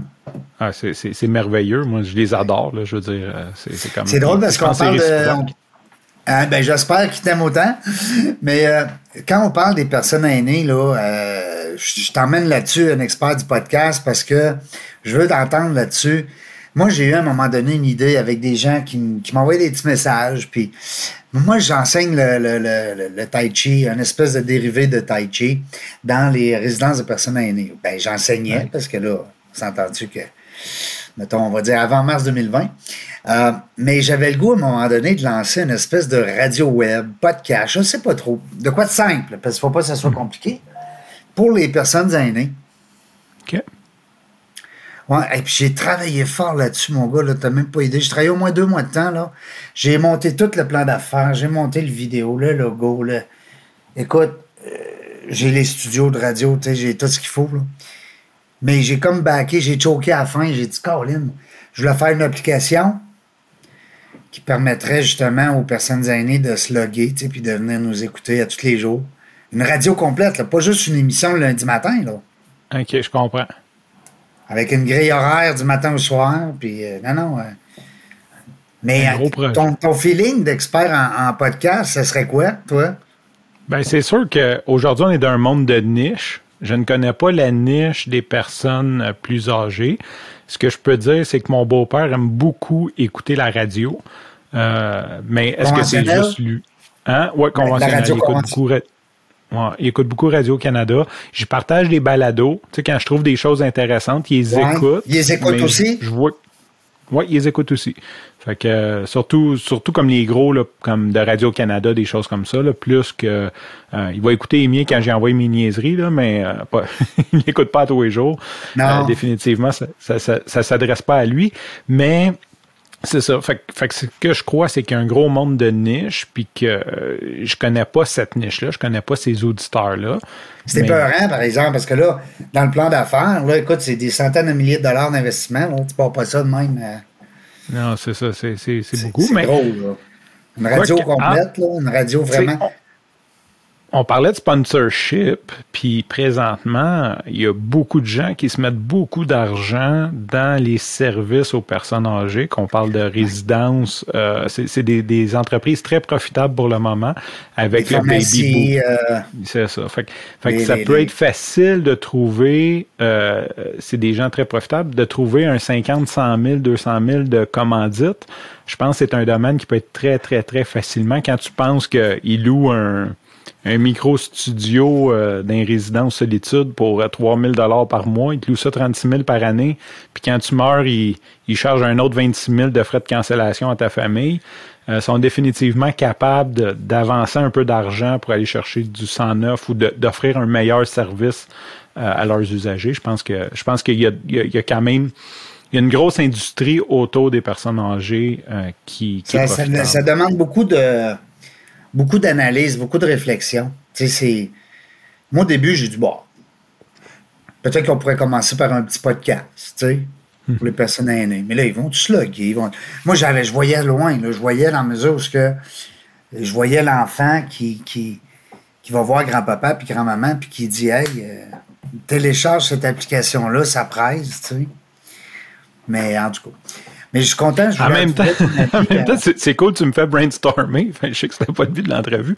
B: Ah, c'est merveilleux. Moi, je les adore. Là, je veux dire, euh, c'est comme.
A: C'est drôle parce qu'on parle de. Hein, ben, J'espère qu'ils t'aiment autant. Mais euh, quand on parle des personnes aînées, là, euh, je, t'emmène là-dessus, un expert du podcast, parce que je veux t'entendre là-dessus. Moi, j'ai eu à un moment donné une idée avec des gens qui, qui m'envoyaient des petits messages. Puis moi, j'enseigne le, le, le, le, Tai Chi, une espèce de dérivé de Tai Chi dans les résidences de personnes aînées. Ben, j'enseignais parce que là, s'entend-tu que, mettons, on va dire avant mars 2020. Euh, mais j'avais le goût à un moment donné de lancer une espèce de radio web, podcast, je ne sais pas trop. De quoi de simple, parce qu'il ne faut pas que ça soit compliqué. Pour les personnes aînées.
B: OK.
A: Ouais, et puis j'ai travaillé fort là-dessus, mon gars, là, t'as même pas idée. J'ai travaillé au moins deux mois de temps, là. J'ai monté tout le plan d'affaires, j'ai monté le vidéo, le logo, là. Écoute, euh, j'ai les studios de radio, j'ai tout ce qu'il faut, là. Mais j'ai comme backé, j'ai choqué à la fin, j'ai dit, Caroline, je voulais faire une application qui permettrait justement aux personnes aînées de se loguer, tu sais, puis de venir nous écouter à tous les jours. Une radio complète, là, pas juste une émission le lundi matin, là.
B: OK, je comprends.
A: Avec une grille horaire du matin au soir, puis euh, non, non. Euh, mais euh, ton, ton, feeling d'expert en, podcast, ce serait quoi, toi?
B: Ben, c'est sûr qu'aujourd'hui, on est dans un monde de niche. Je ne connais pas la niche des personnes plus âgées. Ce que je peux dire, c'est que mon beau-père aime beaucoup écouter la radio. Euh, mais est-ce que c'est juste lui? Hein? Oui, conventionnel. il, écoute beaucoup, il écoute beaucoup Radio-Canada. Je partage des balados. Tu sais, quand je trouve des choses intéressantes, il les écoute.
A: Il les écoute aussi?
B: Je vois, oui, ils écoutent aussi. Fait que euh, surtout, surtout comme les gros, là, comme de Radio-Canada, des choses comme ça, là, plus que euh, il va écouter les miens quand j'ai envoyé mes niaiseries, là, mais euh, pas, il n'écoute pas tous les jours. Non. définitivement, ça ça, ça, ça s'adresse pas à lui. Mais c'est ça. Fait, que ce que je crois, c'est qu'il y a un gros monde de niches, puis que je connais pas cette niche-là, je connais pas ces auditeurs-là.
A: C'est épeurant, par exemple, parce que là, dans le plan d'affaires, là, écoute, c'est des centaines de milliers de dollars d'investissement. Là, tu pars pas ça de même. Euh.
B: Non, c'est ça, c'est, beaucoup. C'est
A: gros, là. Une radio complète, là, une radio vraiment
B: on parlait de sponsorship, puis présentement, il y a beaucoup de gens qui se mettent beaucoup d'argent dans les services aux personnes âgées, qu'on parle de résidence. Euh, c'est des, entreprises très profitables pour le moment avec le baby euh, C'est ça. Fait, que ça peut être facile de trouver, euh, c'est des gens très profitables, de trouver un 50, 100 000, 200 000 de commandites. Je pense que c'est un domaine qui peut être très, très, très facilement quand tu penses qu'il loue un un micro-studio euh, d'un résident solitude pour 3000 dollars par mois. Il te loue ça 36 000 par année. Puis quand tu meurs, il, il charge un autre 26 000 de frais de cancellation à ta famille. Euh, sont définitivement capables d'avancer un peu d'argent pour aller chercher du 109 ou d'offrir un meilleur service euh, à leurs usagers. Je pense que je pense qu'il y, y, a quand même il y a une grosse industrie autour des personnes âgées euh, qui, qui
A: ça, ça, ça, demande beaucoup de beaucoup d'analyse, beaucoup de réflexion. Tu sais, c'est moi au début j'ai dit bon, peut-être qu'on pourrait commencer par un petit podcast, tu sais pour les personnes aînées. Mais là, ils vont tous loguer. Ils vont... Moi, j'avais, je voyais loin. Là, je voyais dans la mesure où que je voyais l'enfant qui, qui, qui va voir grand-papa puis grand-maman puis qui dit Hey, euh, télécharge cette application-là, ça presse, tu sais. Mais en tout cas. Mais je suis content. Je
B: en même temps, c'est cool, tu me fais brainstormer. je sais que c'était pas le but de l'entrevue.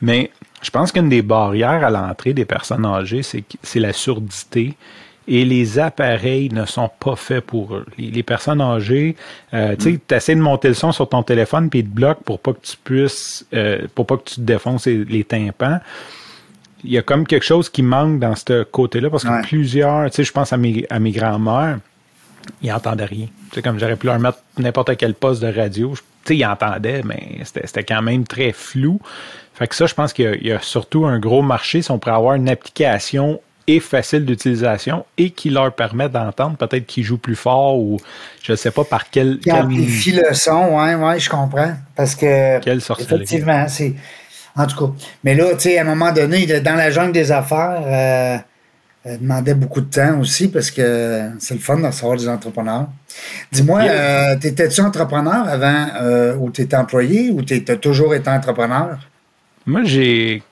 B: Mais je pense qu'une des barrières à l'entrée des personnes âgées, c'est la surdité et les appareils ne sont pas faits pour eux. Les, personnes âgées, euh, tu sais, mm. tu essaies de monter le son sur ton téléphone puis il te bloque pour pas que tu puisses, euh, pour pas que tu te défonces les, tympans. Il y a comme quelque chose qui manque dans ce côté-là parce que plusieurs, tu sais, je pense à mes, à mes grands-mères, ils n'entendaient rien. Tu sais, comme j'aurais pu leur mettre n'importe quel poste de radio, tu sais, ils entendaient, mais c'était quand même très flou. Fait que ça, je pense qu'il y, y, a surtout un gros marché si on pourrait avoir une application et facile d'utilisation et qui leur permet d'entendre, peut-être qu'ils jouent plus fort ou je ne sais pas par quel.
A: Qui amplifie le son, oui, ouais, je comprends. Parce que.
B: Quelle
A: Effectivement, c'est. En tout cas. Mais là, tu sais, à un moment donné, dans la jungle des affaires, euh demandait beaucoup de temps aussi parce que c'est le fun de recevoir des entrepreneurs. Dis-moi, euh, t'étais-tu entrepreneur avant euh, ou t'étais employé ou t'as toujours été entrepreneur?
B: Moi, j'ai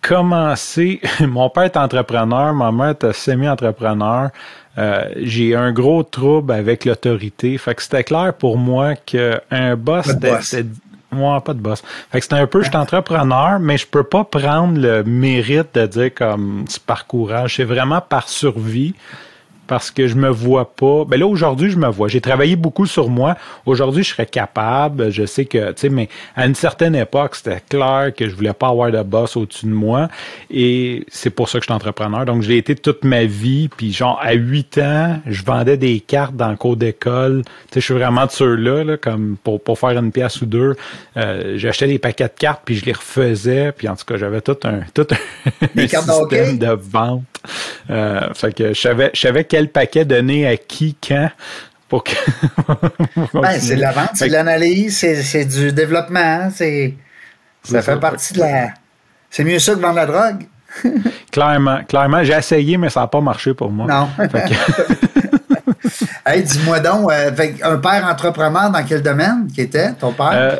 B: commencé, mon père est entrepreneur, ma mère est semi-entrepreneur. Euh, j'ai un gros trouble avec l'autorité. Fait que c'était clair pour moi qu'un boss, c'était moi, pas de boss. Fait que c'était un peu, je suis entrepreneur, mais je peux pas prendre le mérite de dire comme c'est par courage. C'est vraiment par survie parce que je me vois pas. Ben là, aujourd'hui, je me vois. J'ai travaillé beaucoup sur moi. Aujourd'hui, je serais capable. Je sais que, tu sais, mais à une certaine époque, c'était clair que je voulais pas avoir de boss au-dessus de moi. Et c'est pour ça que je suis entrepreneur. Donc, j'ai été toute ma vie. Puis, genre, à 8 ans, je vendais des cartes dans le cours d'école. Tu sais, je suis vraiment de ceux-là, là, comme pour, pour faire une pièce ou deux. Euh, J'achetais des paquets de cartes, puis je les refaisais. Puis, en tout cas, j'avais tout un, tout un, système de vente. Euh, fait que je savais, je savais quel paquet donner à qui, quand. Pour que
A: ben, c'est de la vente, c'est de l'analyse, c'est du développement, c'est ça fait partie de la. C'est mieux ça que vendre la drogue.
B: clairement, clairement. J'ai essayé, mais ça n'a pas marché pour moi.
A: Non. hey, dis-moi donc, euh, un père entrepreneur dans quel domaine qui était ton père? Euh,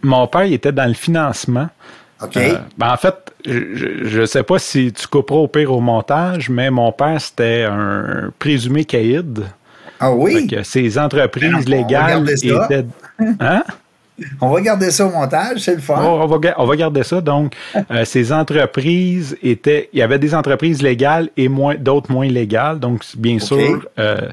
B: mon père, il était dans le financement.
A: OK. Euh,
B: ben en fait, je ne sais pas si tu couperas au pire au montage, mais mon père, c'était un présumé caïd.
A: Ah oui?
B: Que ces entreprises légales étaient. Hein?
A: On va garder ça au montage, c'est le fun.
B: on, va, on, va, garder ça. Donc, euh, ces entreprises étaient. Il y avait des entreprises légales et moins d'autres moins légales. Donc, bien sûr. Euh,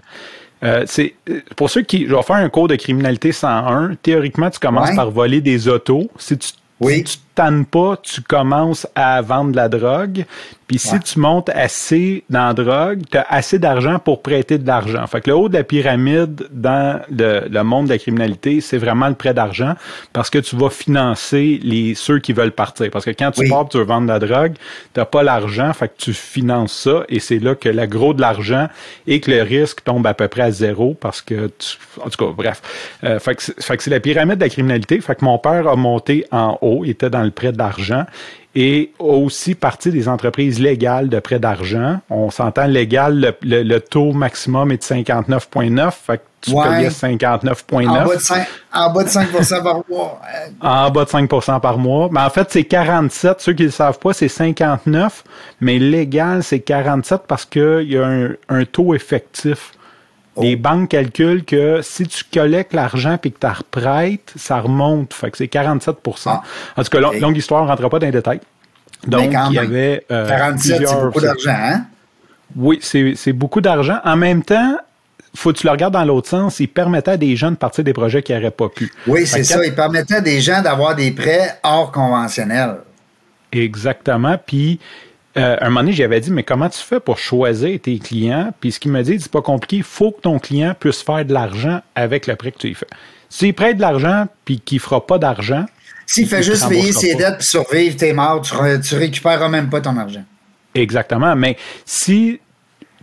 B: euh, c'est pour ceux qui. Je vais faire un cours de criminalité 101. Théoriquement, tu commences par voler des autos. Si tu
A: oui.
B: Si tu tannes pas, tu commences à vendre de la drogue. Puis si tu montes assez dans la drogue, tu as assez d'argent pour prêter de l'argent. Fait que le haut de la pyramide dans le, monde de la criminalité, c'est vraiment le prêt d'argent parce que tu vas financer les ceux qui veulent partir. Parce que quand tu pars, tu veux vendre de la drogue, tu pas l'argent, fait que tu finances ça et c'est là que le gros de l'argent et que le risque tombe à peu près à zéro parce que tu, en tout cas, bref. Euh, fait que c'est la pyramide de la criminalité. Fait que mon père a monté en haut, il était dans le prêt d'argent et aussi partie des entreprises légales de prêt d'argent. On s'entend légal, le, taux maximum est de 59,9, fait que tu payais 59,9. En bas de 5,
A: en bas de 5 par mois.
B: en bas de 5% par mois. Mais en fait, c'est 47. Ceux qui ne le savent pas, c'est 59, mais légal, c'est 47 parce qu'il y a un, taux effectif. Oh. Les banques calculent que si tu collectes l'argent et que tu reprêtes, ça remonte. Fait que c'est 47 ah. En tout cas, longue histoire, on ne rentrera pas dans les détails. Donc, il y avait.
A: Euh, 47, c'est beaucoup d'argent, hein?
B: Oui, c'est beaucoup d'argent. En même temps, faut que tu le regardes dans l'autre sens, il permettait à des gens de partir des projets qui n'auraient pas pu.
A: Oui, c'est ça. Il permettait à des gens d'avoir des prêts hors conventionnels.
B: Exactement. Puis, euh, un moment donné, j'avais dit, mais comment tu fais pour choisir tes clients? Puis ce qu'il m'a dit, c'est pas compliqué, il faut que ton client puisse faire de l'argent avec le prêt que tu lui fais. S'il prête de l'argent puis qu'il fera pas d'argent.
A: S'il fait juste payer ses dettes puis survivre, t'es mort, tu, tu récupéreras même pas ton argent.
B: Exactement. Mais si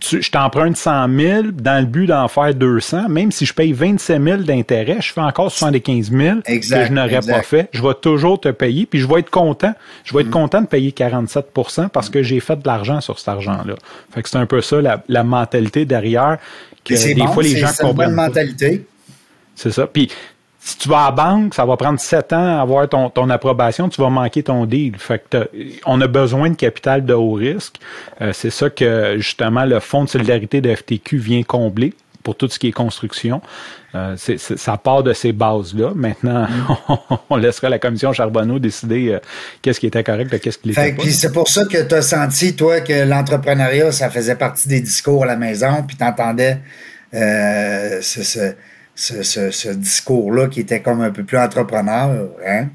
B: je t'emprunte 100 000 dans le but d'en faire 200, même si je paye 27 000 d'intérêt, je fais encore 75 000 que je n'aurais pas fait. Je vais toujours te payer, puis je vais être content. Je vais être mm. content de payer 47 parce que j'ai fait de l'argent sur cet argent-là. Fait que c'est un peu ça la, mentalité derrière.
A: Que des fois, les gens comprennent. C'est une mentalité.
B: C'est ça. Puis si tu vas à la banque, ça va prendre sept ans à avoir ton, ton approbation, tu vas manquer ton deal. Fait que on a besoin de capital de haut risque. Euh, c'est ça que justement le Fonds de solidarité de FTQ vient combler pour tout ce qui est construction. Euh, ça part de ces bases-là. Maintenant, on, laissera la commission Charbonneau décider euh, qu'est-ce qui était correct et qu'est-ce qui l'était pas.
A: C'est pour ça que tu as senti, toi, que l'entrepreneuriat, ça faisait partie des discours à la maison, puis tu entendais euh, ce, ce, discours-là qui était comme un peu plus entrepreneur, hein?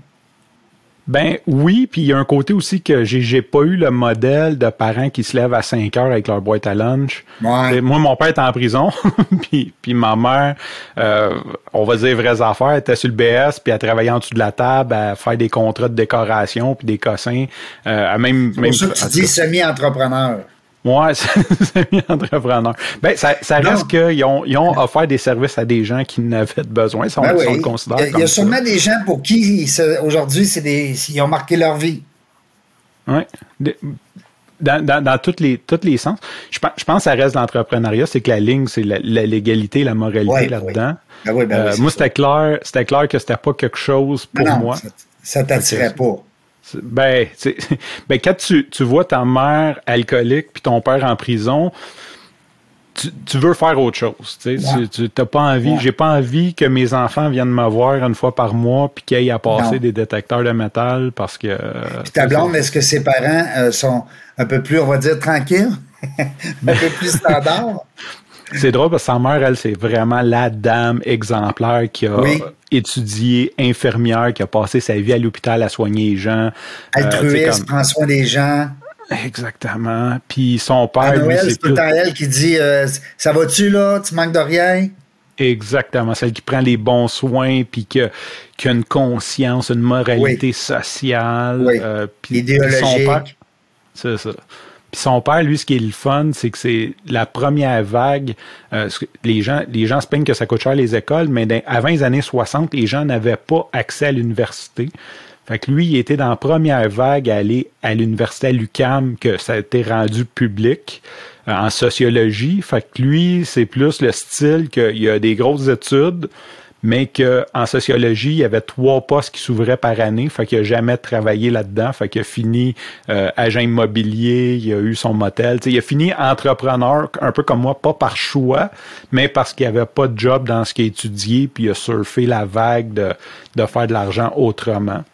B: Ben oui, puis il y a un côté aussi que j'ai, j'ai pas eu le modèle de parents qui se lèvent à 5 heures avec leur boîte à lunch. Moi, mon père était en prison, puis, puis ma mère, euh, on va dire vraies affaires, était sur le BS, puis elle travaillait en dessous de la table, à faire des contrats de décoration, puis des cossins. Euh, même,
A: C'est pour ça que tu dis semi-entrepreneur.
B: Ouais, semi-entrepreneur. Ben, ça, ça reste qu'ils ont, ils ont offert des services à des gens qui n'avaient besoin, si on, ben le considère.
A: Il y a, il y a sûrement des gens pour qui aujourd'hui, c'est des, ils ont marqué leur vie.
B: Oui. Dans, dans, dans tous les, toutes les sens. Je, je pense que ça reste l'entrepreneuriat, c'est que la ligne, c'est la, légalité, la moralité là-dedans. Ben ben euh, moi, c'était clair, clair que c'était pas quelque chose pour moi.
A: Ça, ça t'attirait pas.
B: Ben, ben quand tu, tu, vois ta mère alcoolique puis ton père en prison, tu, tu veux faire autre chose. Tu n'as pas envie. J'ai pas envie que mes enfants viennent me voir une fois par mois puis qu'ils aillent à passer des détecteurs de métal parce que.
A: Puis ta blonde, est-ce que ses parents euh, sont un peu plus, on va dire, tranquilles? un peu plus standard?
B: C'est drôle parce que sa mère, elle, c'est vraiment la dame exemplaire qui a étudié infirmière, qui a passé sa vie à l'hôpital à soigner les gens.
A: Altruiste, euh, prend soin des gens.
B: Exactement. Puis son père.
A: Noël, c'est tout elle qui dit euh, Ça va-tu là? Tu manques de rien
B: Exactement. Celle qui prend les bons soins, puis qui a, une conscience, une moralité sociale.
A: Oui. Euh, Idéologique.
B: C'est ça. Puis son père, lui, ce qui est le fun, c'est que c'est la première vague. Euh, les gens, les gens se plaignent que ça coûte cher les écoles, mais avant les années 60, les gens n'avaient pas accès à l'université. Fait que lui, il était dans la première vague à aller à l'université à l'UCAM, que ça a été rendu public euh, en sociologie. Fait que lui, c'est plus le style qu'il y a des grosses études, mais qu'en sociologie, il y avait trois postes qui s'ouvraient par année, fait qu'il n'a jamais travaillé là-dedans, fait qu'il a fini euh, agent immobilier, il a eu son motel, il a fini entrepreneur, un peu comme moi, pas par choix, mais parce qu'il avait pas de job dans ce qu'il a étudié, puis il a surfé la vague de, de faire de l'argent autrement.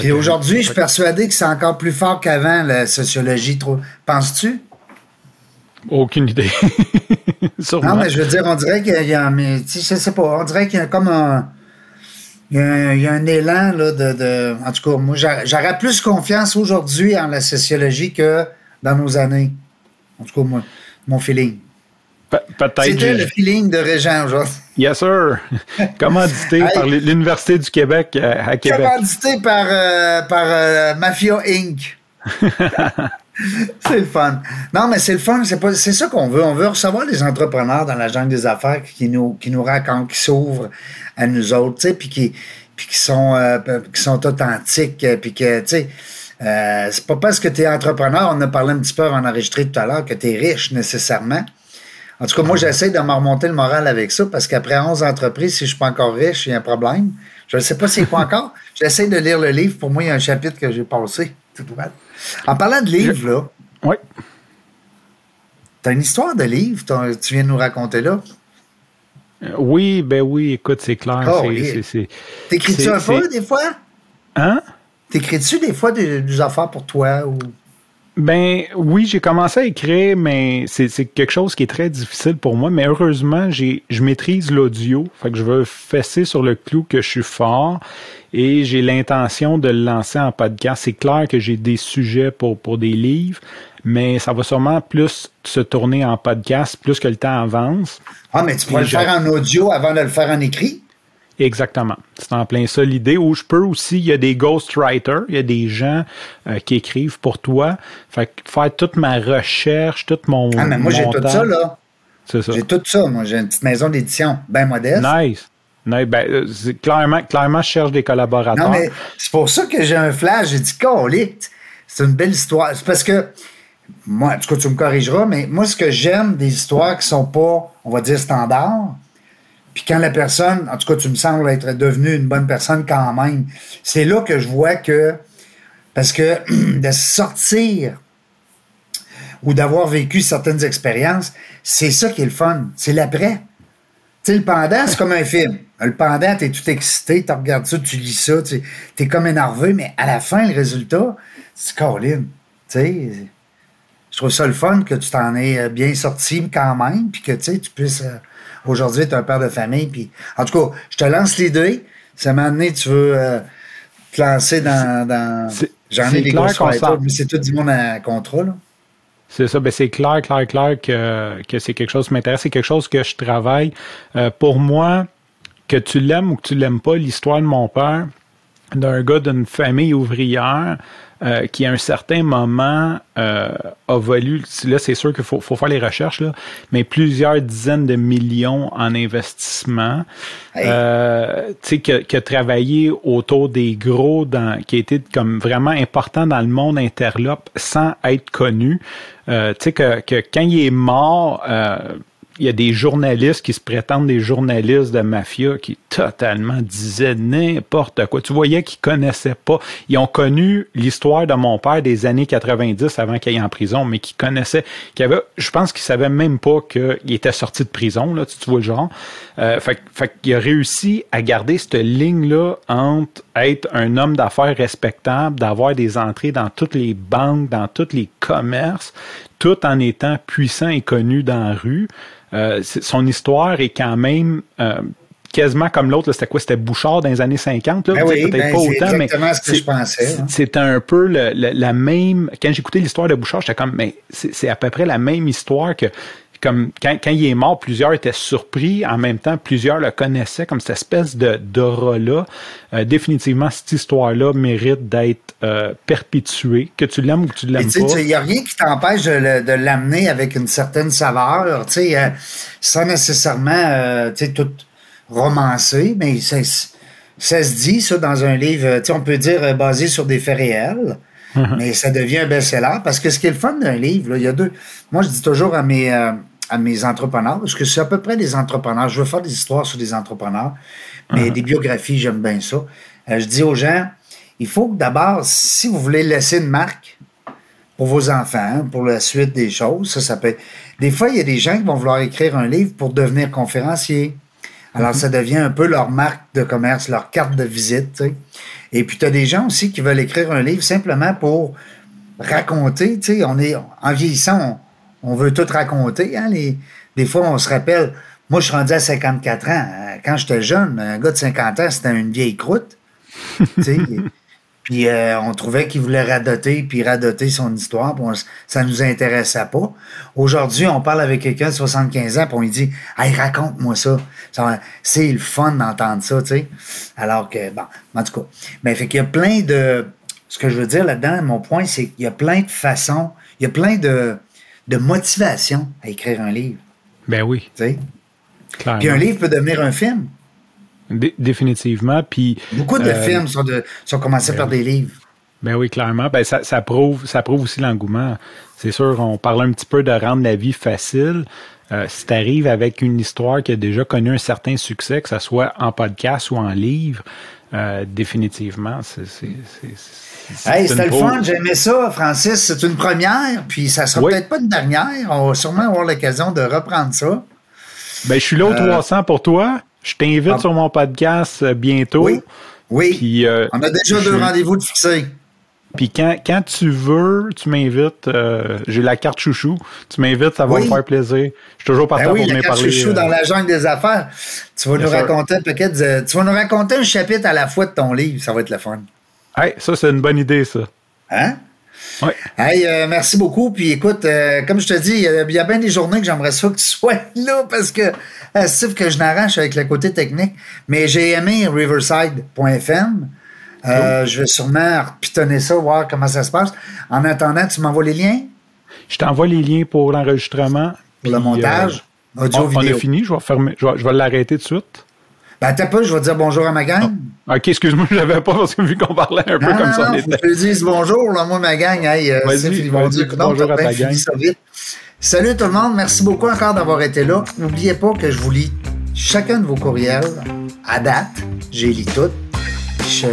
A: Et aujourd'hui, je suis persuadé que c'est encore plus fort qu'avant, la sociologie. Penses-tu?
B: Aucune idée.
A: non, mais je veux dire, on dirait qu'il y a, mais, je sais pas, on dirait qu'il y a comme un, il y a un, élan, là, de, de, en tout cas, moi, j'aurais plus confiance aujourd'hui en la sociologie que dans nos années. En tout cas, moi, mon feeling.
B: Peut-être.
A: C'était le feeling de Régent aujourd'hui.
B: Yes, sir. Commandité par l'Université du Québec euh, à, Québec.
A: Commandité par, euh, par euh, Mafia Inc. c'est le fun. Non, mais c'est le fun. C'est, pas, c'est ça qu'on veut. On veut recevoir les entrepreneurs dans la jungle des affaires qui nous, qui nous racontent, qui s'ouvrent à nous autres, tu sais, puis qui, puis qui, sont, euh, qui sont authentiques, euh, puis que, tu sais, euh, c'est pas parce que tu es entrepreneur, on a parlé un petit peu avant d'enregistrer tout à l'heure, que tu es riche nécessairement. En tout cas, moi, j'essaie de me remonter le moral avec ça parce qu'après 11 entreprises, si je suis pas encore riche, il y a un problème. Je ne sais pas c'est quoi encore. J'essaie de lire le livre. Pour moi, il y a un chapitre que j'ai passé. C'est tout mal. En parlant de livres, là.
B: Oui.
A: Tu as une histoire de livre, tu viens de nous raconter là?
B: Euh, oui, ben oui, écoute, c'est clair. Oh,
A: T'écris-tu un peu des fois?
B: Hein?
A: T'écris-tu des fois des, affaires pour toi ou?
B: Ben oui, j'ai commencé à écrire, mais c'est quelque chose qui est très difficile pour moi. Mais heureusement, j'ai je maîtrise l'audio. Fait que je veux fesser sur le clou que je suis fort et j'ai l'intention de le lancer en podcast. C'est clair que j'ai des sujets pour, pour des livres, mais ça va sûrement plus se tourner en podcast plus que le temps avance.
A: Ah, mais tu pourrais le faire en audio avant de le faire en écrit?
B: Exactement. C'est en plein ça l'idée. Où je peux aussi, il y a des ghostwriters, il y a des gens euh, qui écrivent pour toi. Fait que faire toute ma recherche, tout mon.
A: Ah, mais moi, j'ai tout ça, là. C'est ça. J'ai tout ça. Moi, j'ai une petite maison d'édition bien modeste.
B: Nice. Ben, euh, clairement, clairement, je cherche des collaborateurs. Non, mais
A: c'est pour ça que j'ai un flash. J'ai dit, colique, c'est une belle histoire. C'est parce que, moi, en tout cas, tu me corrigeras, mais moi, ce que j'aime des histoires qui sont pas, on va dire, standards, puis quand la personne, en tout cas, tu me sembles être devenue une bonne personne quand même, c'est là que je vois que, parce que de sortir ou d'avoir vécu certaines expériences, c'est ça qui est le fun. C'est l'après. Tu sais, le pendant, c'est comme un film. Le pendant, t'es tout excité, tu regardes ça, tu lis ça, tu es comme énervé, mais à la fin, le résultat, c'est Caroline. Tu sais, je trouve ça le fun que tu t'en aies bien sorti quand même, puis que tu puisses euh, Aujourd'hui, tu es un père de famille. Puis, en tout cas, je te lance l'idée. Ça m'a amené, tu veux euh, te lancer dans. J'en ai des gros mais c'est tout du monde à contrat.
B: C'est ça, ben c'est clair, clair, clair que, que c'est quelque chose qui m'intéresse, c'est quelque chose que je travaille. Euh, pour moi, que tu l'aimes ou que tu l'aimes pas, l'histoire de mon père, d'un gars d'une famille ouvrière, euh, qui à un certain moment euh, a valu, là c'est sûr qu'il faut, faut, faire les recherches, là, mais plusieurs dizaines de millions en investissement, euh, tu sais, qui, a travaillé autour des gros, dans, qui a été comme vraiment important dans le monde interlope sans être connu. Euh, tu sais, que, que quand il est mort, il y a des journalistes qui se prétendent des journalistes de mafia qui totalement disaient n'importe quoi. Tu voyais qu'ils connaissaient pas. Ils ont connu l'histoire de mon père des années 90 avant qu'il aille en prison, mais qui connaissaient, qui je pense qu'ils savaient même pas qu'il était sorti de prison, là, tu, vois le genre. Euh, fait, fait qu'il a réussi à garder cette ligne-là entre être un homme d'affaires respectable, d'avoir des entrées dans toutes les banques, dans tous les commerces, tout en étant puissant et connu dans la rue. Euh, son histoire est quand même euh, quasiment comme l'autre. C'était quoi? C'était Bouchard dans les années 50.
A: Ben peut-être ben pas autant, mais ce que je pensais. Hein.
B: C'était un peu la même... Quand j'écoutais l'histoire de Bouchard, j'étais comme, mais c'est à peu près la même histoire que comme quand, quand, il est mort, plusieurs étaient surpris. En même temps, plusieurs le connaissaient comme cette espèce de d'aura-là. Euh, définitivement, cette histoire-là mérite d'être euh, perpétuée. Que tu l'aimes ou que tu l'aimes pas.
A: Il n'y a rien qui t'empêche de, l'amener avec une certaine saveur, euh, sans nécessairement tout romancer, mais ça, ça se dit, ça, dans un livre, on peut dire basé sur des faits réels. Uh-huh. Mais ça devient un best-seller parce que ce qui est le fun d'un livre, il y a deux. Moi, je dis toujours à mes, à mes entrepreneurs, parce que c'est à peu près des entrepreneurs. Je veux faire des histoires sur des entrepreneurs, mais uh-huh. des biographies, j'aime bien ça. Euh, je dis aux gens, il faut que d'abord, si vous voulez laisser une marque pour vos enfants, pour la suite des choses, ça, ça peut Des fois, il y a des gens qui vont vouloir écrire un livre pour devenir conférencier. Alors, uh-huh. ça devient un peu leur marque de commerce, leur carte de visite. Et puis, tu as des gens aussi qui veulent écrire un livre simplement pour raconter. On est, en vieillissant, on veut tout raconter. Hein, des fois, on se rappelle, moi, je suis rendu à 54 ans. Quand j'étais jeune, un gars de 50 ans, c'était une vieille croûte. puis euh, on trouvait qu'il voulait radoter, puis radoter son histoire, puis ça nous intéressait pas. Aujourd'hui, on parle avec quelqu'un de 75 ans, puis on lui dit Hey, raconte-moi ça. C'est le fun d'entendre ça, tu sais. Alors que, bon, en tout cas. Mais fait qu'il y a plein de. Ce que je veux dire là-dedans, mon point, c'est qu'il y a plein de façons, il y a plein de de motivation à écrire un livre.
B: Ben oui.
A: Puis un livre peut devenir un film.
B: définitivement. Puis,
A: Beaucoup de euh, films sont, de, sont commencés ben par des livres.
B: Ben oui, clairement. Ben ça, ça, prouve, ça prouve aussi l'engouement. C'est sûr, on parle un petit peu de rendre la vie facile. Euh, si tu arrives avec une histoire qui a déjà connu un certain succès, que ce soit en podcast ou en livre, euh, définitivement, c'est
A: Hey, c'était le fun, j'aimais ça, Francis. C'est une première, puis ça sera peut-être pas une dernière. On va sûrement avoir l'occasion de reprendre ça.
B: Ben, je suis là au 300 euh, pour toi. Je t'invite ah. sur mon podcast euh, bientôt.
A: Oui. Oui. Euh, On a déjà deux rendez-vous de fixer.
B: Puis quand, quand tu veux, tu m'invites. Euh, j'ai la carte chouchou. Tu m'invites, ça va me faire plaisir. Je suis toujours partant ben oui, pour
A: venir
B: parler.
A: chouchou dans la jungle des affaires. Tu vas nous raconter Tu vas nous raconter un chapitre à la fois de ton livre. Ça va être le fun.
B: Hey, ça, c'est une bonne idée, ça.
A: Hein?
B: Oui.
A: Hey, euh, merci beaucoup. Puis écoute, euh, comme je te dis, il y, a bien des journées que j'aimerais ça que tu sois là parce que euh, c'est que je n'arrache avec le côté technique. Mais j'ai aimé riverside.fm. Je vais sûrement repitonner ça, voir comment ça se passe. En attendant, tu m'envoies les liens?
B: Je t'envoie les liins pour l'enregistrement.
A: Pour le montage.
B: audio, on, vidéo. on a fini. Je vais, fermer, je vais, je vais l'arrêter tout de suite.
A: Ben, t'as pas, je vais dire bonjour à ma gang.
B: Ah, ok, excuse-moi, je l'avais pas parce que vu qu'on parlait un peu comme ça.
A: Non, faut que je dise bonjour, là, moi, ma gang. Hey,
B: ils vont dire bonjour à ta gang.
A: Salut tout le monde, merci beaucoup encore d'avoir été là. N'oubliez pas que je vous lis chacun de vos courriels à date. J'ai lu tout.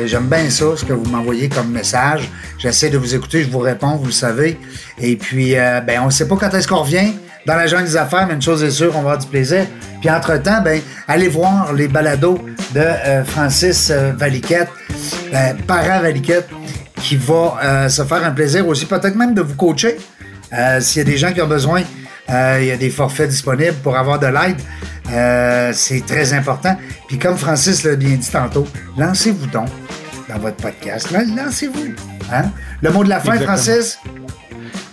A: J'aime bien ça, ce que vous m'envoyez comme message. J'essaie de vous écouter, je vous réponds, vous le savez. Et puis, euh, ben, on ne sait pas quand est-ce qu'on revient dans la jungle des affaires, mais une chose est sûre, on va avoir du plaisir. Puis entre-temps, ben, allez voir les balados de euh, Francis euh, Valiquette, euh, parent Valiquette, qui va euh, se faire un plaisir aussi, peut-être même de vous coacher. S'il y a des gens qui ont besoin, il y a des forfaits disponibles pour avoir de l'aide. c'est très important. Puis comme Francis l'a bien dit tantôt, lancez-vous donc dans votre podcast. Lancez-vous. Hein? Le mot de la fin, Francis?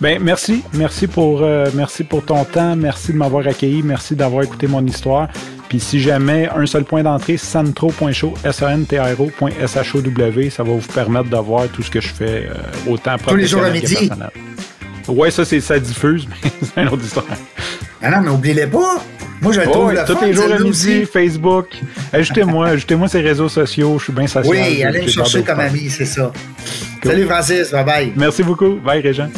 B: Ben merci, merci pour euh, merci pour ton temps, merci de m'avoir accueilli, merci d'avoir écouté mon histoire. Puis si jamais un seul point d'entrée, santro.show, s a n t r o w ça va vous permettre d'avoir tout ce que je fais euh, autant
A: Tous les jours à midi.
B: Ouais, ça c'est ça diffuse, mais c'est une autre histoire.
A: Ah non, mais oubliez-les pas. Moi, je oh,
B: le Tous les jours à midi, Facebook. Ajoutez-moi, ajoutez-moi ces réseaux sociaux. Je suis bien social.
A: Oui, allez me chercher comme ami, c'est ça. Salut Francis, bye bye.
B: Merci beaucoup. Bye Régent.